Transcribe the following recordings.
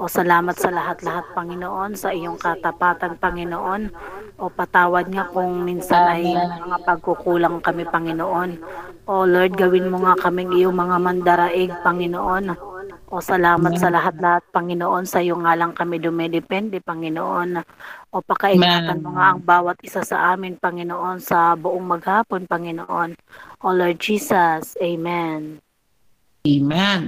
O salamat sa lahat-lahat, Panginoon, sa iyong katapatan, Panginoon. O patawad nga kung minsan ay mga pagkukulang kami, Panginoon. O Lord, gawin mo nga kaming iyong mga mandaraig, Panginoon. O salamat sa lahat-lahat, Panginoon. Sa iyo nga lang kami dumidepende, Panginoon. O pakaingatan mo nga ang bawat isa sa amin, Panginoon, sa buong maghapon, Panginoon. O Lord Jesus, Amen. Amen.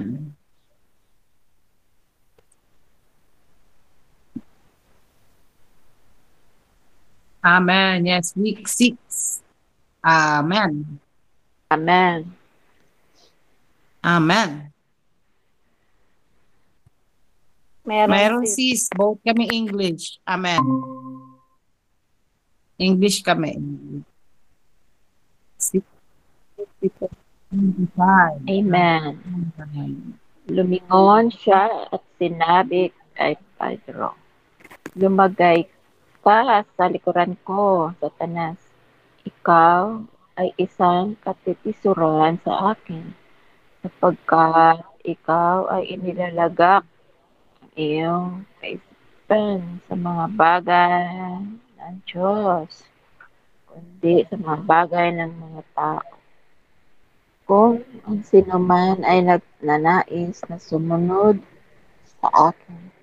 Amen. Yes, week six. Amen. Amen. Amen. Meron, Meron sis. sis, both kami English. Amen. English kami. Six, twenty-five. Amen. Amen. Lumingon siya at sinabi kay Pedro, Lumagay ka sa likuran ko, Satanas. Ikaw ay isang katitisuran sa akin, sapagkat ikaw ay inilalagak ang iyong kaisipan sa mga bagay ng Diyos, kundi sa mga bagay ng mga tao. Kung ang sino man ay nagnanais na sumunod sa akin,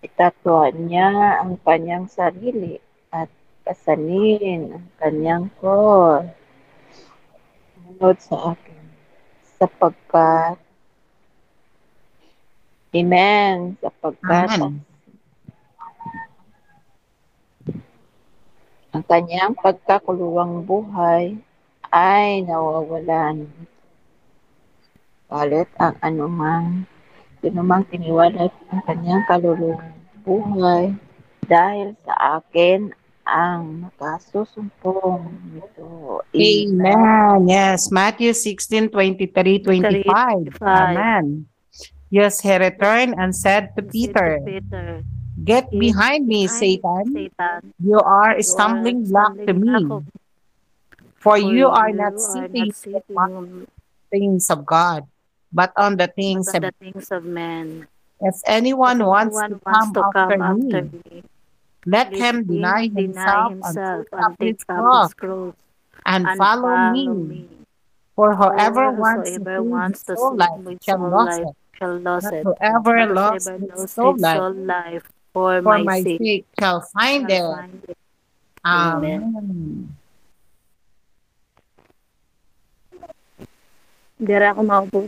itatuan niya ang kanyang sarili at kasanin ang kanyang cross. Sumunod sa akin, sapagkat Amen. Sapagkat Amen. ang kanyang pagkakuluwang buhay ay nawawalan. Kalit ang anumang sinumang tiniwala ang kanyang kaluluwang buhay dahil sa akin ang nakasusumpong nito. Amen. Yes, Matthew 16, 23, 25. 25. Amen. Yes, he returned and said to Peter, Peter, Get behind me, Satan. Satan. You are a stumbling block to me, for for you are not seeking things of God, but on the things on of the things of men. If anyone If wants anyone to wants come to after come after me, me, let let him deny himself, himself and and take take up up his cross his cross and, and follow, me. For whoever For wants to whosoever save wants his to soul life shall lose it. shall lose it. whoever But loves whoever his lost his life soul life for, for my, my sake sake shall find shall it. find it. Amen. Dira ako maupo.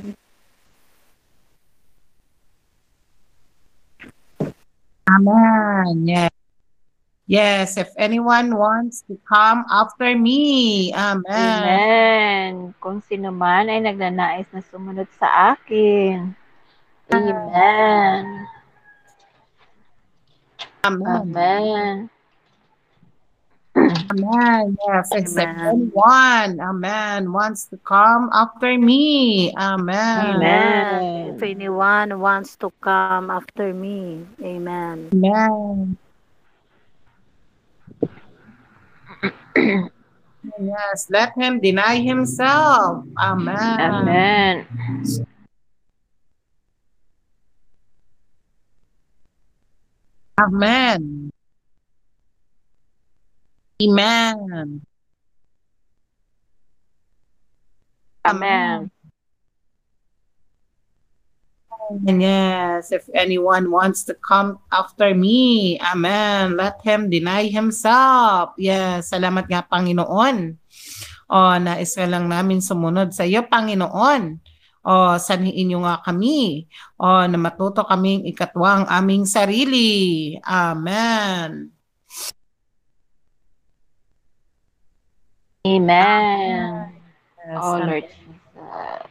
Amen. Yes. Yes, if anyone wants to come after me. Amen. Amen. Kung sino man ay nagnanais na sumunod sa akin. Amen. Amen. Amen. Amen. Yes, if Amen. anyone, amen, wants to come after me. Amen. Amen. If anyone wants to come after me. Amen. Amen. yes, let him deny himself. Amen. Amen. Amen. Amen. Amen. And yes, if anyone wants to come after me, amen, let him deny himself. Yes, salamat nga Panginoon. O, nais ka lang namin sumunod sa iyo, Panginoon. O, sanhiin niyo nga kami. O, na matuto kaming ikatwang aming sarili. Amen. Amen. Yes, Oh, Lord Jesus.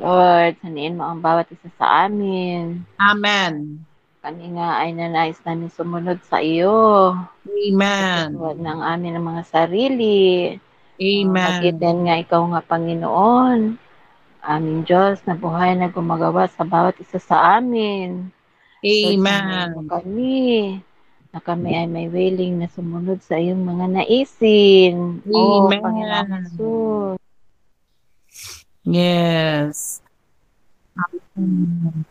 Lord, saniin mo ang bawat isa sa amin. Amen. Kami nga ay nanais namin sumunod sa iyo. Amen. Huwag ng amin ang mga sarili. Amen. Magitin nga ikaw nga Panginoon. Aming Diyos na buhay na gumagawa sa bawat isa sa amin. Lord, sanayin Amen. kami na kami ay may willing na sumunod sa iyong mga naisin. Oh, Amen. Oh, Panginoon Yes. Amen.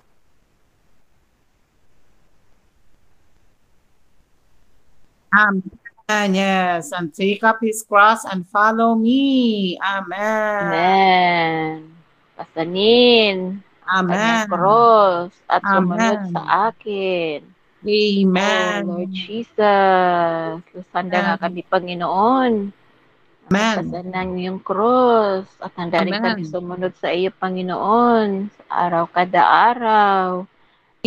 Amen. Yes. And take up his cross and follow me. Amen. Amen. Pasanin. Amen. Ang cross at Amen. sumunod sa akin. Amen. Oh, Lord Jesus, lusanda nga Amen. kami, Panginoon. Amen. Pasanan yung cross at handa rin kami sumunod sa iyo, Panginoon, sa araw kada araw.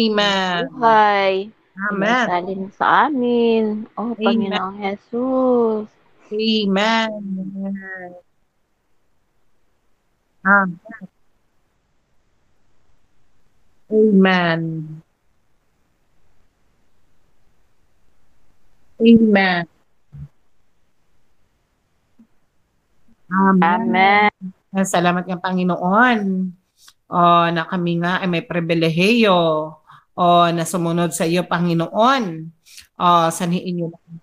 Amen. Buhay. Amen. Salin sa amin. O Amen. Panginoong Jesus. Amen. Amen. Amen. Amen. Amen. Amen. Salamat ng Panginoon. O, na kami nga ay may pribilehiyo o na sumunod sa iyo, Panginoon. O, sanhiin niyo lang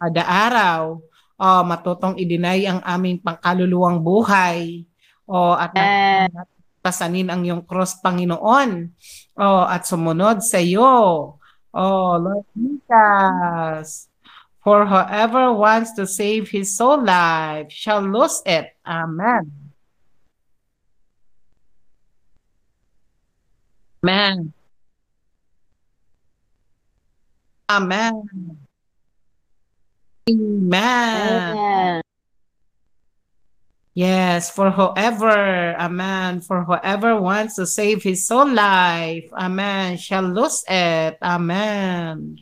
kada araw. O, matutong idinay ang aming pangkaluluwang buhay. O, at pasanin ang iyong cross, Panginoon. O, at sumunod sa iyo. O, Lord Jesus. For whoever wants to save his soul life shall lose it. Amen. Amen. Amen. Amen. Amen. Yes, for whoever, amen, for whoever wants to save his soul life, amen, shall lose it. Amen.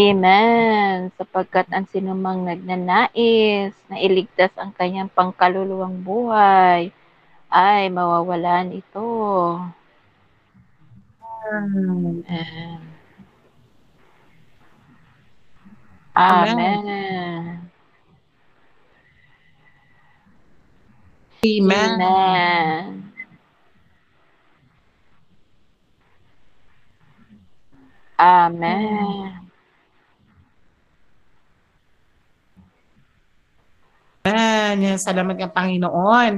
Amen. Sapagkat ang sinumang nagnanais na iligtas ang kanyang pangkaluluwang buhay ay mawawalan ito. Amen. Amen. Amen. Amen. Amen. Amen. Amen. Salamat ng Panginoon.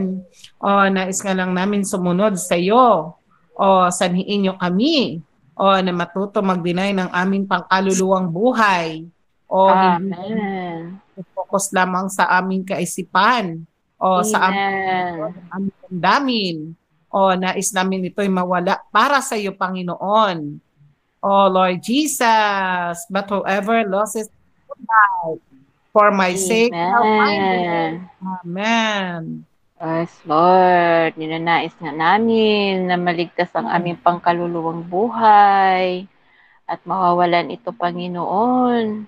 O, nais nga lang namin sumunod sa iyo. O, sanhiin niyo kami. O, na matuto mag-deny ng aming pangkaluluwang buhay. O, Amen. focus lamang sa aming kaisipan. O, sa aming, Amen. aming damdamin. O, nais namin ito'y mawala para sa iyo, Panginoon. O, Lord Jesus, but whoever loses life, for my sake. Amen. Amen. Yes, Lord. Ninanais nga namin na maligtas ang aming pangkaluluwang buhay at mawawalan ito, Panginoon.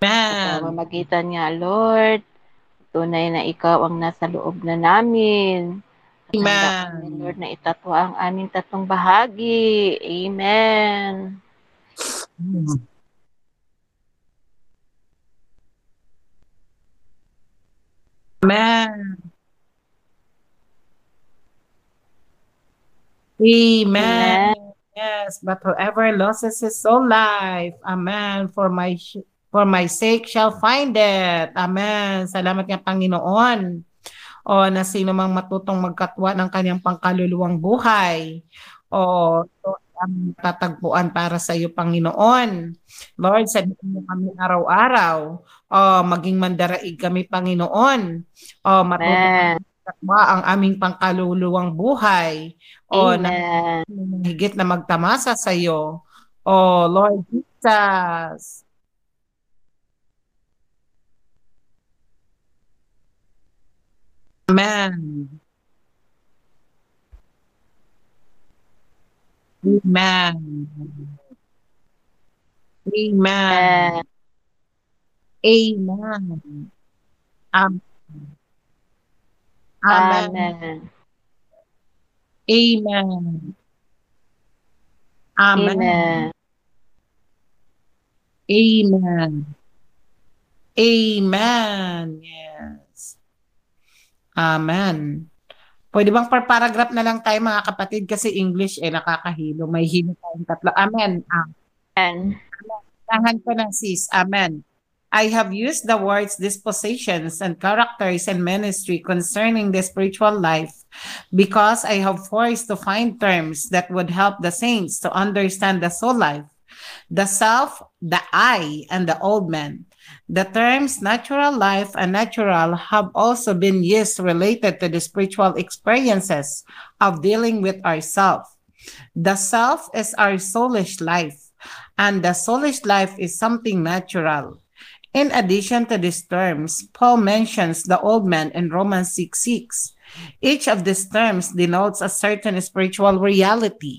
Sa Amen. pamamagitan nga, Lord, tunay na ikaw ang nasa loob na namin. At Amen. kami, Lord, na itatwa ang aming tatlong bahagi. Amen. Amen. Amen. Yes, but whoever loses his soul life, amen, for my for my sake shall find it. Amen. Salamat nga Panginoon. O na sino mang matutong magkatwa ng kanyang pangkaluluwang buhay. O ito ang tatagpuan para sa iyo, Panginoon. Lord, sabihin mo kami araw-araw. O maging mandaraig kami, Panginoon. O matutong Amen. magkatwa ang aming pangkaluluwang buhay. O na Amen. higit na magtamasa sa iyo. Oh, Lord Jesus. Amen. Amen. Amen. Amen. Amen. Amen. Amen. Amen. Amen. Amen. Yes. Amen. Pwede bang per paragraph na lang tayo mga kapatid kasi English eh nakakahilo. May hilo tayong tatlo. Amen. Amen. Tahan ko na sis. Amen. I have used the words dispositions and characters and ministry concerning the spiritual life because I have forced to find terms that would help the saints to understand the soul life The self, the I, and the old man. The terms natural life and natural have also been used related to the spiritual experiences of dealing with ourself. The self is our soulish life, and the soulish life is something natural. In addition to these terms, Paul mentions the old man in Romans 6 6. Each of these terms denotes a certain spiritual reality.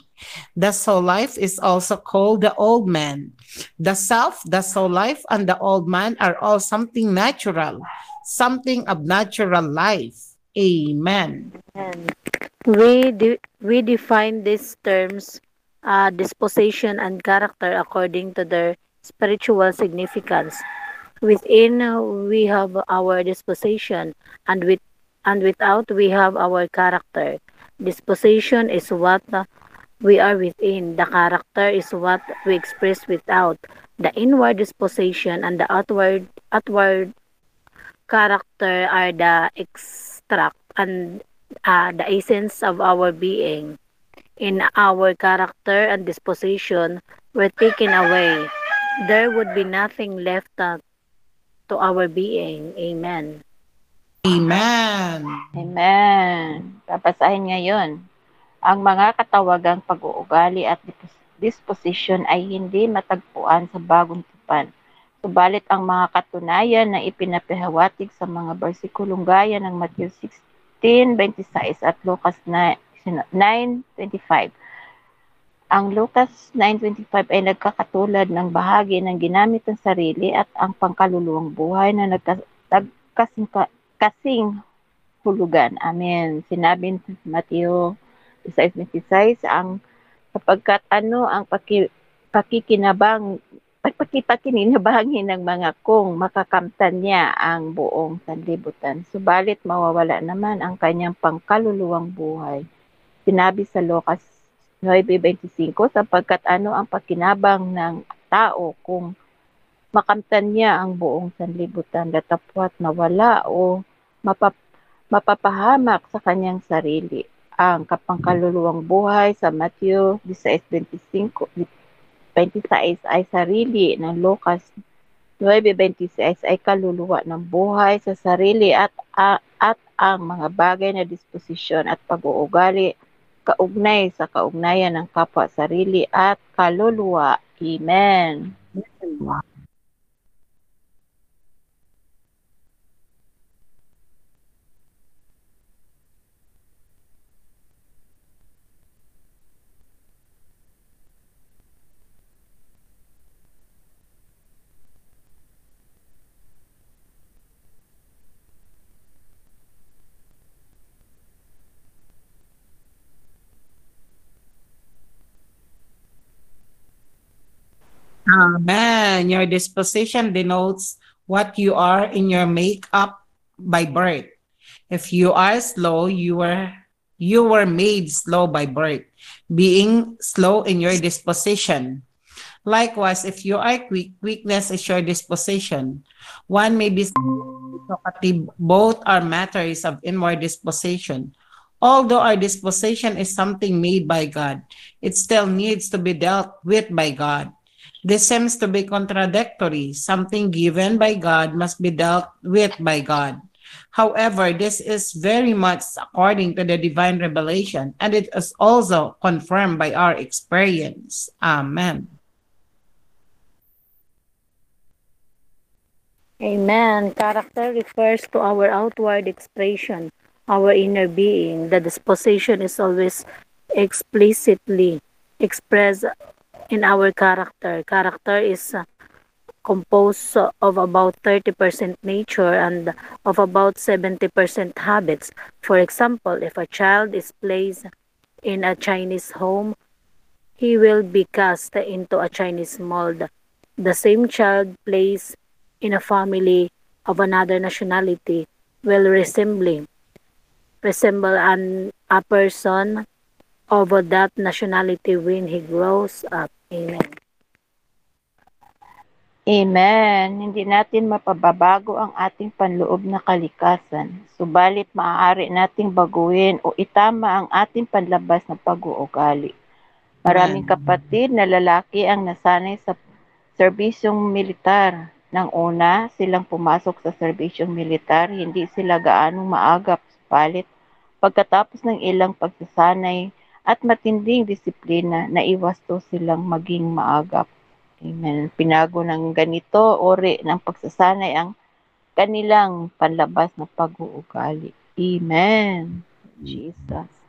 The soul life is also called the old man. The self, the soul life, and the old man are all something natural, something of natural life. Amen. We de- we define these terms uh, disposition and character according to their spiritual significance. Within uh, we have our disposition, and with and without we have our character. Disposition is what uh, we are within. The character is what we express without. The inward disposition and the outward outward character are the extract and uh, the essence of our being. In our character and disposition were taken away, there would be nothing left uh, to our being. Amen. Amen. Amen. Babasahin ngayon. Ang mga katawagang pag-uugali at disposition ay hindi matagpuan sa bagong tipan. Subalit ang mga katunayan na ipinapahawatig sa mga bersikulong gaya ng Matthew 16:26 at Lucas 9:25. Ang Lucas 9:25 ay nagkakatulad ng bahagi ng ginamit ng sarili at ang pangkaluluwang buhay na nagkasing kasing hulugan. Amen. Sinabi ni Mateo 16:26 ang sapagkat ano ang paki, pakikinabang pagpakipakininabangin ng mga kung makakamtan niya ang buong sanlibutan. Subalit mawawala naman ang kanyang pangkaluluwang buhay. Sinabi sa Lucas 9.25 sapagkat ano ang pakinabang ng tao kung makamtan niya ang buong sanlibutan datapwat na wala o mapap mapapahamak sa kanyang sarili. Ang kapangkaluluwang buhay sa Matthew 16.25 26 ay sarili ng Lucas 9.26 ay kaluluwa ng buhay sa sarili at, a, at ang mga bagay na disposisyon at pag-uugali kaugnay sa kaugnayan ng kapwa sarili at kaluluwa. Amen. Amen. Your disposition denotes what you are in your makeup by birth. If you are slow, you were you were made slow by birth, being slow in your disposition. Likewise, if you are quick, quickness is your disposition. One may be both are matters of inward disposition. Although our disposition is something made by God, it still needs to be dealt with by God. This seems to be contradictory. Something given by God must be dealt with by God. However, this is very much according to the divine revelation, and it is also confirmed by our experience. Amen. Amen. Character refers to our outward expression, our inner being. The disposition is always explicitly expressed in our character. Character is uh, composed of about 30% nature and of about 70% habits. For example, if a child is placed in a Chinese home, he will be cast into a Chinese mold. The same child placed in a family of another nationality will resemble resemble an, a person of that nationality when he grows up. Amen. Amen. Hindi natin mapababago ang ating panloob na kalikasan. Subalit maaari nating baguhin o itama ang ating panlabas na pag-uugali. Maraming kapatid na lalaki ang nasanay sa serbisyong militar. Nang una, silang pumasok sa serbisyong militar, hindi sila gaanong maagap. Palit, pagkatapos ng ilang pagsasanay at matinding disiplina, naiwasto silang maging maagap. Amen. Pinago ng ganito, ori ng pagsasanay ang kanilang panlabas na pag-uugali. Amen. Jesus.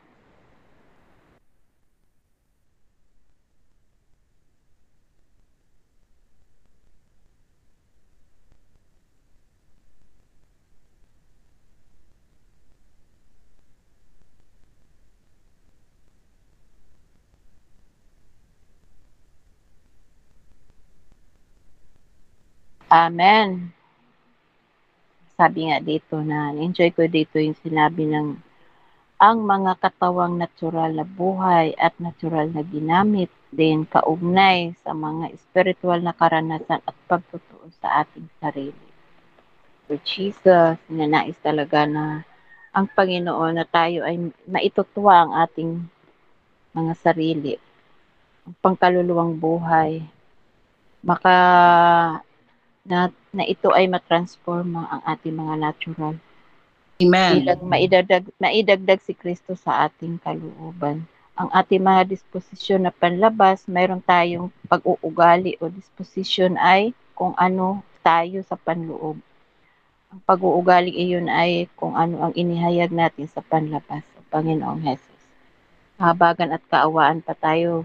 Amen. Sabi nga dito na, enjoy ko dito yung sinabi ng ang mga katawang natural na buhay at natural na ginamit din kaugnay sa mga spiritual na karanasan at pagtotoo sa ating sarili. For Jesus, nanais talaga na ang Panginoon na tayo ay maitutuwa ang ating mga sarili, ang pangkaluluwang buhay, maka na, na ito ay matransforma ang ating mga natural. Amen. Ilag, maidagdag, maidagdag si Kristo sa ating kalooban. Ang ating mga disposisyon na panlabas, mayroon tayong pag-uugali o disposition ay kung ano tayo sa panloob. Ang pag-uugali iyon ay kung ano ang inihayag natin sa panlabas sa Panginoong Hesus. Habagan at kaawaan pa tayo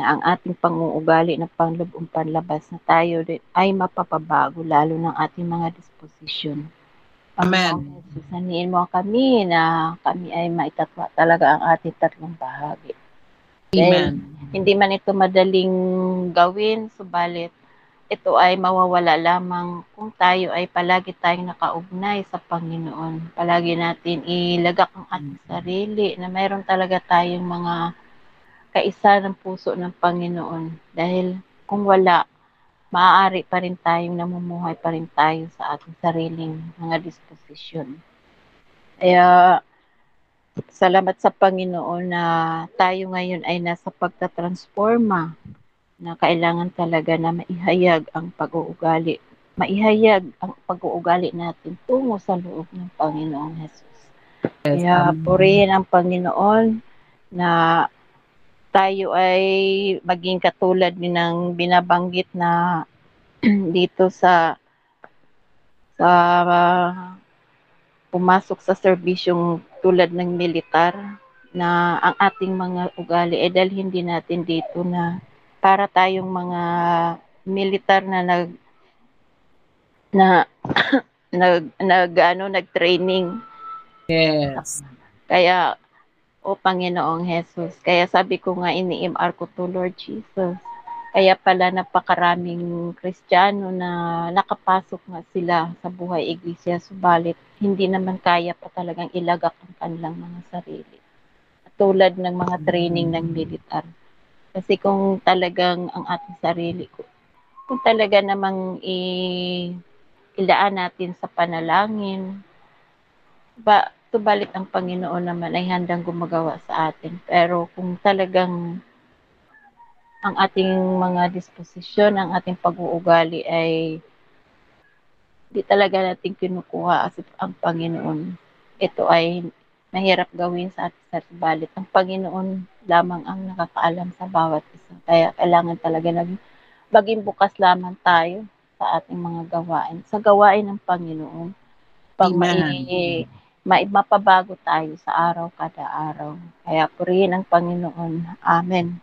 na ang ating panguugali na panglubong panlabas na tayo ay mapapabago lalo ng ating mga disposisyon. Amen. Susaniin mo kami na kami ay maitatwa talaga ang ating tatlong bahagi. Amen. Dahil hindi man ito madaling gawin, subalit ito ay mawawala lamang kung tayo ay palagi tayong nakaugnay sa Panginoon. Palagi natin ilagak ang ating sarili na mayroon talaga tayong mga kaisa ng puso ng Panginoon. Dahil kung wala, maaari pa rin tayong namumuhay pa rin tayo sa ating sariling mga disposisyon. Kaya, salamat sa Panginoon na tayo ngayon ay nasa pagtatransforma na kailangan talaga na maihayag ang pag-uugali. Maihayag ang pag-uugali natin tungo sa loob ng Panginoong Jesus. Kaya purihin ang Panginoon na tayo ay maging katulad din ng binabanggit na dito sa sa uh, pumasok sa serbisyong tulad ng militar na ang ating mga ugali ay dahil hindi natin dito na para tayong mga militar na nag na nag nag ano nag-training. Yes. Kaya o Panginoong Jesus. Kaya sabi ko nga ini-MR ko to Lord Jesus. Kaya pala napakaraming Kristiyano na nakapasok nga sila sa buhay iglesia subalit hindi naman kaya pa talagang ilagak ang kanilang mga sarili. Tulad ng mga training ng militar. Kasi kung talagang ang ating sarili ko, kung talaga namang i ilaan natin sa panalangin, ba, Subalit ang Panginoon naman ay handang gumagawa sa atin. Pero kung talagang ang ating mga disposisyon, ang ating pag-uugali ay di talaga natin kinukuha as ang Panginoon. Ito ay mahirap gawin sa ating sa subalit. Ang Panginoon lamang ang nakakaalam sa bawat isa. Kaya kailangan talaga nag maging bukas lamang tayo sa ating mga gawain. Sa gawain ng Panginoon. Pag ma- mapabago tayo sa araw kada araw. Kaya purihin ang Panginoon. Amen.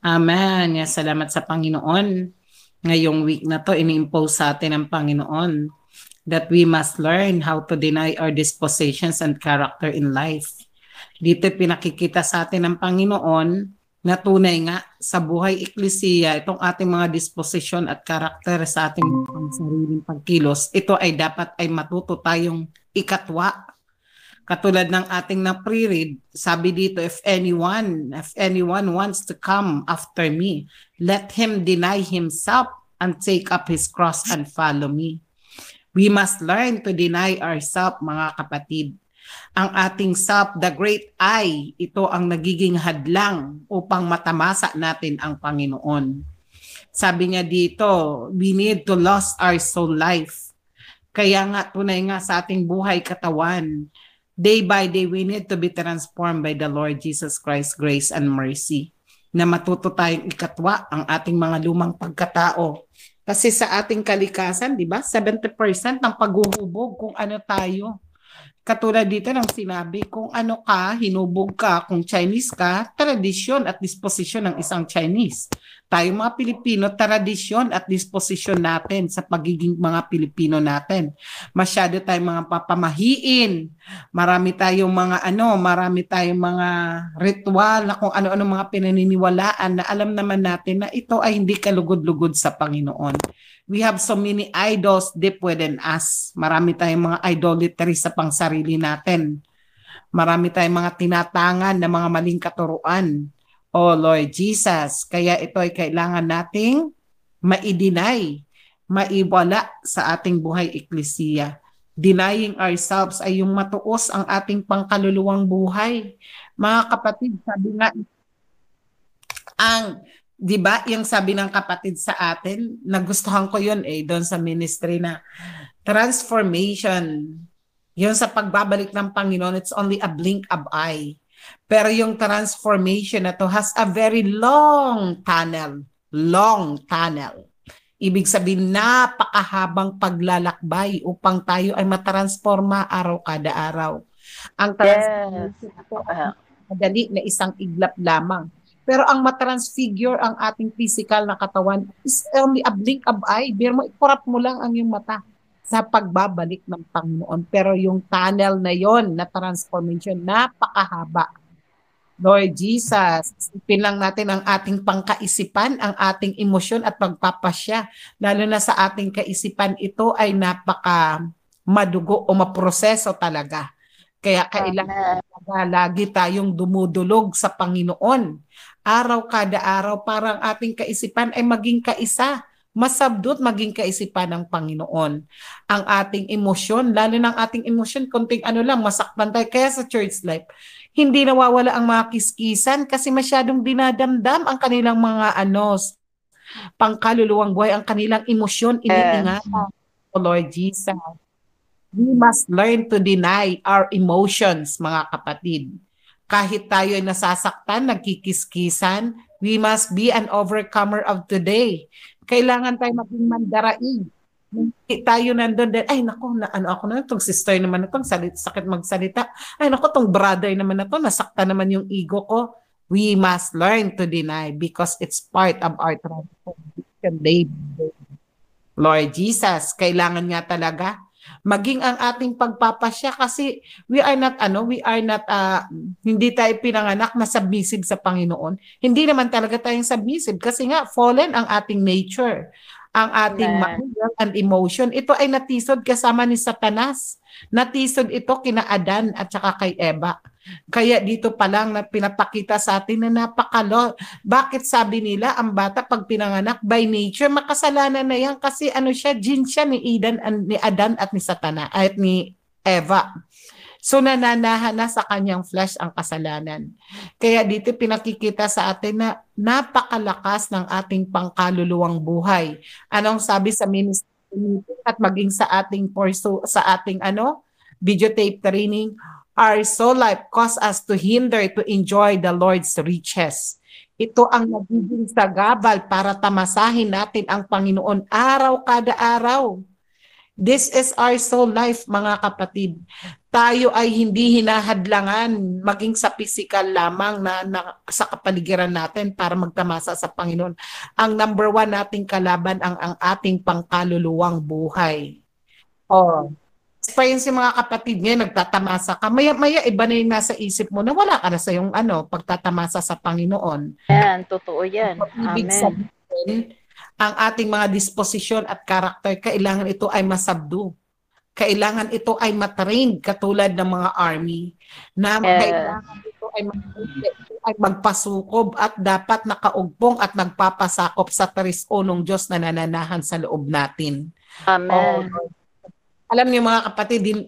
Amen. Yes, salamat sa Panginoon. Ngayong week na to, ini-impose sa atin ng Panginoon that we must learn how to deny our dispositions and character in life. Dito pinakikita sa atin ng Panginoon na tunay nga sa buhay eklesiya, itong ating mga disposition at karakter sa ating sariling pagkilos, ito ay dapat ay matuto tayong ikatwa. Katulad ng ating na pre-read, sabi dito, if anyone, if anyone wants to come after me, let him deny himself and take up his cross and follow me. We must learn to deny ourselves, mga kapatid. Ang ating self, the great I, ito ang nagiging hadlang upang matamasa natin ang Panginoon. Sabi niya dito, we need to lost our soul life. Kaya nga, tunay nga sa ating buhay katawan, day by day, we need to be transformed by the Lord Jesus Christ, grace and mercy na matuto tayong ikatwa ang ating mga lumang pagkatao. Kasi sa ating kalikasan, di ba, 70% ng paghuhubog kung ano tayo. Katulad dito ng sinabi, kung ano ka, hinubog ka, kung Chinese ka, tradisyon at disposisyon ng isang Chinese. Tayo mga Pilipino, tradisyon at disposisyon natin sa pagiging mga Pilipino natin. Masyado tayong mga papamahiin. Marami tayong mga ano, marami tayong mga ritual na kung ano-ano mga pinaniniwalaan na alam naman natin na ito ay hindi kalugod-lugod sa Panginoon. We have so many idols deep within us. Marami tayong mga idolatry sa pangsarili natin. Marami tayong mga tinatangan na mga maling katuruan O Lord Jesus, kaya ito ay kailangan nating maidinay, maiwala sa ating buhay eklesiya. Denying ourselves ay yung matuos ang ating pangkaluluwang buhay. Mga kapatid, sabi nga, ang, di ba, yung sabi ng kapatid sa atin, nagustuhan ko yun eh, doon sa ministry na transformation, yun sa pagbabalik ng Panginoon, it's only a blink of eye. Pero yung transformation na to has a very long tunnel. Long tunnel. Ibig sabihin, napakahabang paglalakbay upang tayo ay matransforma araw kada araw. Ang transformation yes. ito ay madali na isang iglap lamang. Pero ang matransfigure ang ating physical na katawan is only a blink of eye. Biro mo, ikurap mo lang ang iyong mata sa pagbabalik ng Panginoon. Pero yung tunnel na yon na transformation, napakahaba. Lord Jesus, isipin lang natin ang ating pangkaisipan, ang ating emosyon at pagpapasya. Lalo na sa ating kaisipan, ito ay napaka madugo o maproseso talaga. Kaya kailangan talaga lagi tayong dumudulog sa Panginoon. Araw kada araw, parang ating kaisipan ay maging kaisa masabdot maging kaisipan ng Panginoon. Ang ating emosyon, lalo ng ating emosyon, konting ano lang, masaktan tayo. Kaya sa church life, hindi nawawala ang mga kiskisan kasi masyadong dinadamdam ang kanilang mga ano, pangkaluluwang buhay, ang kanilang emosyon, iniingat. Yes. Oh Lord Jesus. We must learn to deny our emotions, mga kapatid. Kahit tayo ay nasasaktan, nagkikiskisan, we must be an overcomer of today kailangan tayo maging mandaraig. Hindi tayo nandun din, ay nako, na, ano ako na, itong sister naman na itong salit, sakit magsalita. Ay nako, itong brother naman na ito, nasakta naman yung ego ko. We must learn to deny because it's part of our transformation Lord Jesus, kailangan nga talaga maging ang ating pagpapasya kasi we are not ano we are not uh, hindi tayo pinanganak na submissive sa Panginoon. Hindi naman talaga tayong submissive kasi nga fallen ang ating nature ang ating mind and emotion ito ay natisod kasama ni Satanas natisod ito kina Adan at saka kay Eva kaya dito pa lang na pinapakita sa atin na napakalo. Bakit sabi nila ang bata pag pinanganak by nature makasalanan na yan kasi ano siya, jin siya ni Eden ni Adan at ni Satana at ni Eva. So nananahan na sa kanyang flesh ang kasalanan. Kaya dito pinakikita sa atin na napakalakas ng ating pangkaluluwang buhay. Anong sabi sa ministry at maging sa ating porso, sa ating ano videotape training, our soul life cause us to hinder to enjoy the Lord's riches. Ito ang nagiging sagabal para tamasahin natin ang Panginoon araw kada araw. This is our soul life, mga kapatid. Tayo ay hindi hinahadlangan maging sa physical lamang na, na sa kapaligiran natin para magtamasa sa Panginoon. Ang number one nating kalaban ang ang ating pangkaluluwang buhay. Oh, experience yung mga kapatid niya, nagtatamasa ka, maya-maya iba na yung nasa isip mo na wala ka na sa yung ano, pagtatamasa sa Panginoon. Yan, totoo yan. Ibig Amen. sabihin, ang ating mga disposisyon at karakter, kailangan ito ay masabdo. Kailangan ito ay matrain katulad ng mga army na yes. kailangan ito ay, ay magpasukob at dapat nakaugpong at nagpapasakop sa taris ng Diyos na nananahan sa loob natin. Amen. Oh, alam niyo mga kapatid, din,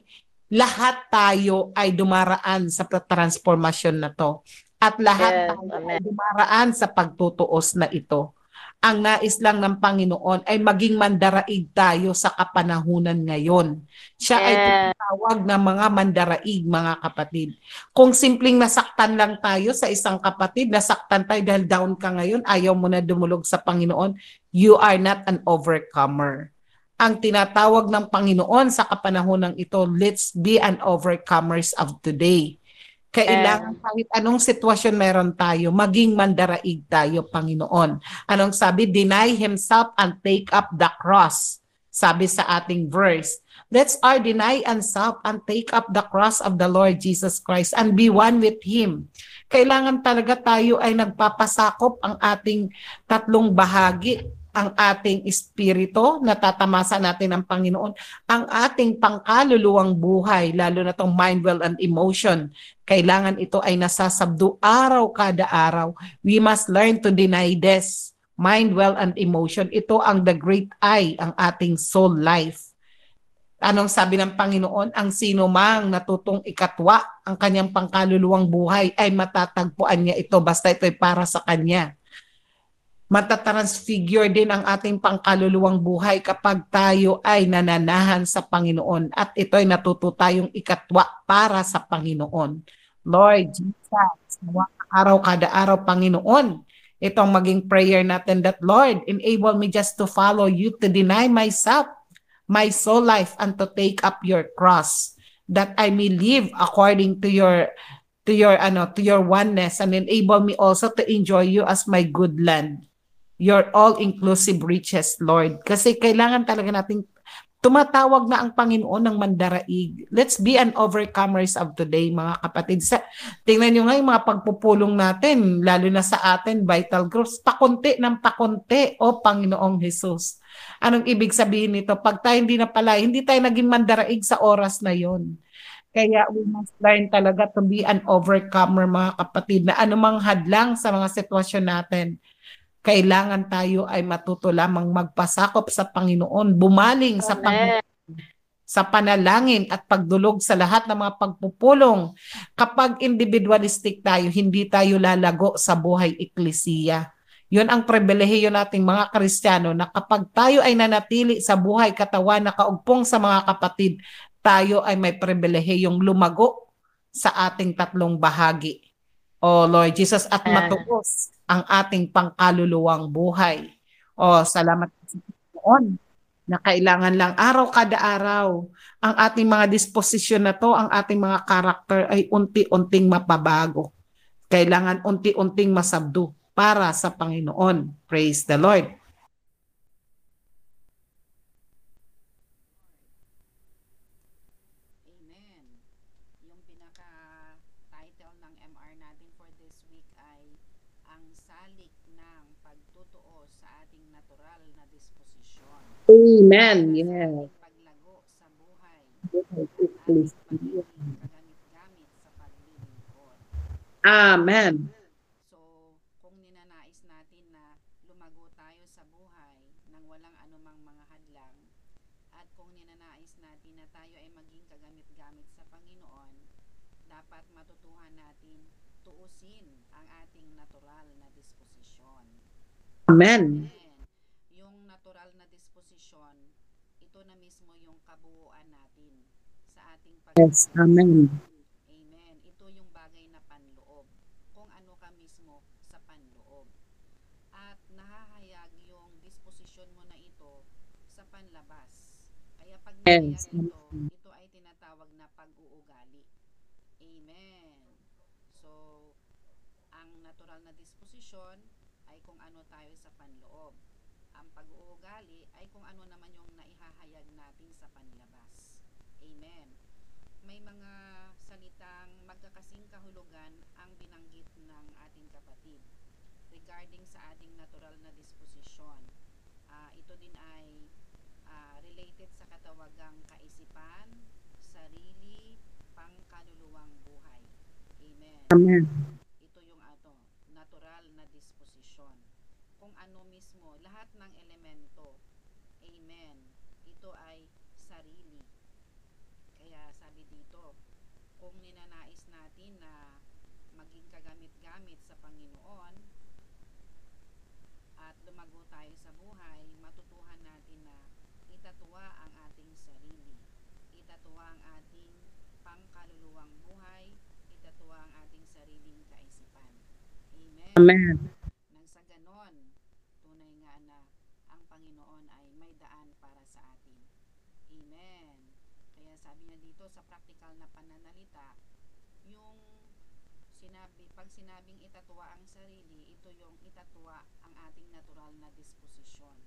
lahat tayo ay dumaraan sa transformasyon na to. At lahat Yes, tayo ay dumaraan sa pagtutuos na ito. Ang nais lang ng Panginoon ay maging mandaraig tayo sa kapanahunan ngayon. Siya ay Yes. tawag ng mga mandaraig, mga kapatid. Kung simpleng nasaktan lang tayo sa isang kapatid, nasaktan tayo dahil down ka ngayon, ayaw mo na dumulog sa Panginoon, you are not an overcomer. Ang tinatawag ng Panginoon sa kapanahonang ito, let's be an overcomers of today. Kailangan kahit anong sitwasyon meron tayo, maging mandaraig tayo, Panginoon. Anong sabi? Deny himself and take up the cross. Sabi sa ating verse. Let's our deny and self and take up the cross of the Lord Jesus Christ and be one with Him. Kailangan talaga tayo ay nagpapasakop ang ating tatlong bahagi ang ating espiritu, natatamasa natin ng Panginoon, ang ating pangkaluluwang buhay, lalo na tong mind, will, and emotion. Kailangan ito ay nasasabdo araw kada araw. We must learn to deny this. Mind, will, and emotion. Ito ang the great I, ang ating soul life. Anong sabi ng Panginoon? Ang sino mang natutong ikatwa ang kanyang pangkaluluwang buhay ay matatagpuan niya ito basta ito ay para sa kanya matatransfigure din ang ating pangkaluluwang buhay kapag tayo ay nananahan sa Panginoon at ito ay natuto tayong ikatwa para sa Panginoon. Lord Jesus, araw kada araw Panginoon, itong maging prayer natin that Lord, enable me just to follow you, to deny myself, my soul life, and to take up your cross, that I may live according to your to your ano to your oneness and enable me also to enjoy you as my good land your all-inclusive riches, Lord. Kasi kailangan talaga nating tumatawag na ang Panginoon ng mandaraig. Let's be an overcomers of today, mga kapatid. Sa, tingnan nyo nga yung mga pagpupulong natin, lalo na sa atin, vital growth, pakunti ng pakunti, o Panginoong Jesus. Anong ibig sabihin nito? Pag tayo hindi na pala, hindi tayo naging mandaraig sa oras na yon. Kaya we must learn talaga to be an overcomer, mga kapatid, na anumang hadlang sa mga sitwasyon natin, kailangan tayo ay matuto lamang magpasakop sa Panginoon, bumaling sa Panginoon sa panalangin at pagdulog sa lahat ng mga pagpupulong. Kapag individualistic tayo, hindi tayo lalago sa buhay eklesiya. Yun ang pribilehiyo nating mga Kristiyano na kapag tayo ay nanatili sa buhay katawan na kaugpong sa mga kapatid, tayo ay may pribilehiyong lumago sa ating tatlong bahagi. O Lord Jesus, at matuos ang ating pangkaluluwang buhay. O salamat sa Panginoon na kailangan lang araw kada araw ang ating mga disposisyon na to, ang ating mga karakter ay unti-unting mapabago. Kailangan unti-unting masabdo para sa Panginoon. Praise the Lord. Amen. Yung pinaka-title ng MR natin for this week ay ang salik ng pagtutuo sa ating natural na disposisyon. Amen. Para sa Yes. ating paglago sa buhay at ating pagiging kagamit-gamit sa paglilingkod. Amen. So, kung ninanais natin na lumago tayo sa buhay nang walang anumang mga hadlang, at kung ninanais natin na tayo ay maging kagamit-gamit sa Panginoon, dapat matutuhan natin tuusin ang ating natural na disposisyon. Amen. Amen. Yung natural na disposisyon, ito na mismo yung kabuuan natin sa ating pag Yes. Amen. Amen. Ito yung bagay na panloob. Kung ano ka mismo sa panloob. At nahahayag yung disposisyon mo na ito sa panlabas. Kaya pag Yes. ito, ito ay tinatawag na pag-uugali. Amen. So, ang natural na disposisyon ay kung ano tayo sa panloob. Ang pag-uugali ay kung ano naman yung naihahayag natin sa panlabas. Amen may mga salitang magkakasing kahulugan ang binanggit ng ating kapatid regarding sa ating natural na disposisyon. Ah, ito din ay ah, related sa katawagang kaisipan, sarili, pangkaluluwang buhay. Amen. Amen. Ito yung ato, natural na disposisyon. Kung ano mismo, lahat ng elemento, amen, ito ay sarili. Kaya sabi dito, kung ninanais natin na maging kagamit-gamit sa Panginoon at lumago tayo sa buhay, matutuhan natin na itatuwa ang ating sarili. Itatuwa ang ating pangkaluluwang buhay. Itatuwa ang ating sariling kaisipan. Amen. Amen. Nang sa ganon, tunay nga na ang Panginoon ay may daan para sa atin. Amen. Kaya sabi niya dito sa practical na pananalita, yung sinabi, pag sinabing itatuwa ang sarili, ito yung itatuwa ang ating natural na disposisyon.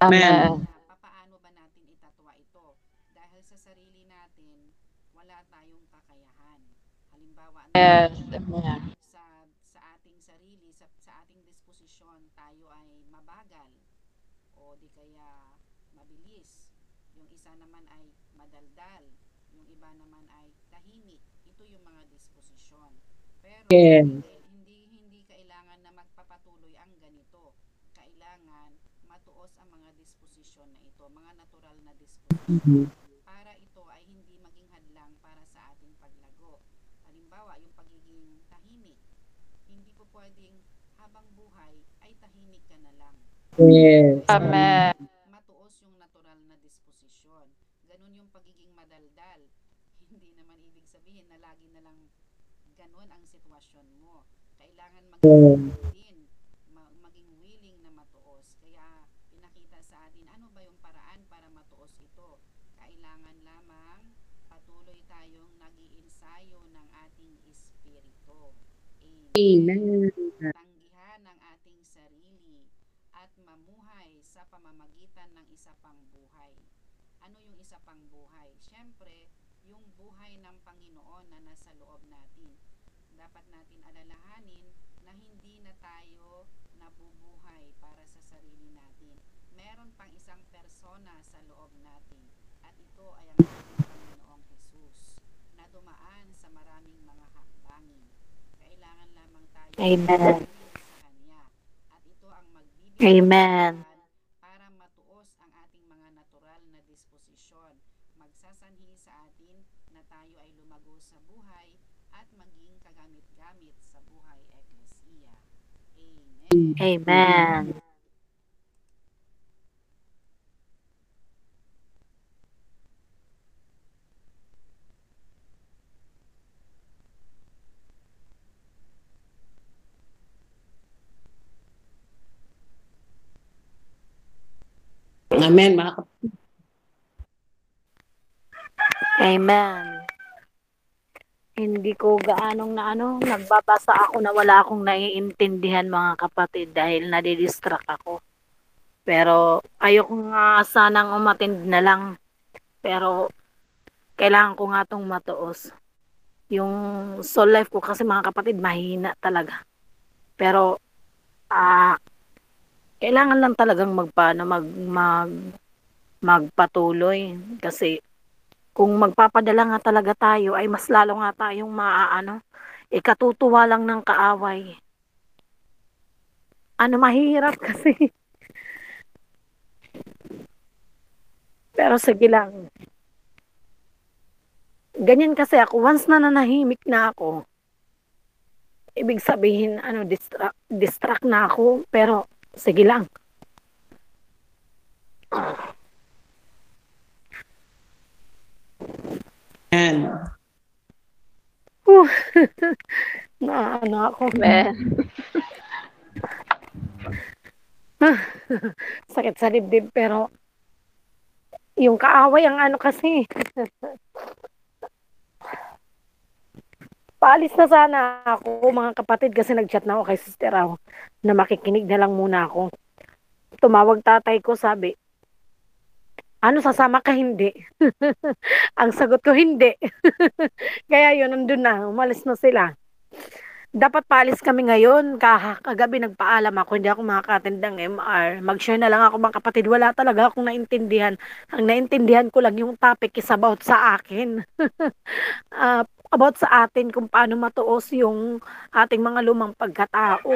Amen. Na, papaano ba natin itatwa ito? Dahil sa sarili natin, wala tayong kakayahan. Halimbawa, Yes. Amen. sa sa ating sarili, sa, sa ating disposisyon, tayo ay mabagal o di kaya mabilis. Yung isa naman ay madaldal, yung iba naman ay tahimik. Ito yung mga disposisyon. Pero Yes. hindi, hindi kailangan na magpapatuloy ang ganito. Kailangan matuos ang mga disposisyon na ito, mga natural na disposisyon para ito ay hindi maging hadlang para sa ating paglago. Halimbawa, yung pagiging tahimik. Hindi po pwedeng habang buhay ay tahimik ka na lang. Yes. Amen. Matuos yung natural na disposisyon. Ganun yung pagiging madaldal. Hindi naman ibig sabihin na lagi na lang ganun ang sitwasyon mo. Kailangan maging din, ma- maging willing na matuos. Kaya pinakita sa atin ano ba yung paraan para matuos ito. Kailangan lamang patuloy tayong nag-iinsayo ng ating espiritu. Amen. Tanggihan ang ating sarili at mamuhay sa pamamagitan ng isa pang buhay. Ano yung isa pang buhay? Siyempre, yung buhay ng Panginoon na nasa loob natin. Dapat natin alalahanin na hindi na tayo nabubuhay para sa sarili natin. Meron pang isang persona sa loob natin at ito ay ang ating Panginoong Jesus na dumaan sa maraming mga hakbangin. Kailangan lamang tayo Amen. sa Kanya. At ito ang magbibigay Amen. Amen. Amen. Mga kapatid. Amen. Hindi ko gaanong na ano, nagbabasa ako na wala akong naiintindihan mga kapatid dahil nadidistract ako. Pero ayoko nga sanang umatindi na lang. Pero kailangan ko nga tong matuos. Yung soul life ko kasi mga kapatid mahina talaga. Pero ah kailangan lang talagang magpaano mag mag magpatuloy kasi kung magpapadala nga talaga tayo ay mas lalo nga tayong maaano. Ikatutuwa lang ng kaaway. Ano mahirap kasi. Pero sige lang. Ganyan kasi ako. Once na nanahimik na ako ibig sabihin ano distract, distract na ako. Pero sige lang Amen. Na ano ako. Amen. sakit sa dibdib pero yung kaaway ang ano kasi. Paalis na sana ako. Mga kapatid kasi nagchat na ako kay sister Raw na makikinig na lang muna ako. Tumawag tatay ko sabi ano sasama ka hindi ang sagot ko hindi kaya yun nandun na umalis na sila dapat paalis kami ngayon. Kagabi nagpaalam ako, hindi ako makaka-attend ng MR. Mag-share na lang ako mga kapatid. Wala talaga akong naintindihan. Ang naintindihan ko lang yung topic is about sa akin. Ah, about sa atin kung paano matuos yung ating mga lumang pagkatao.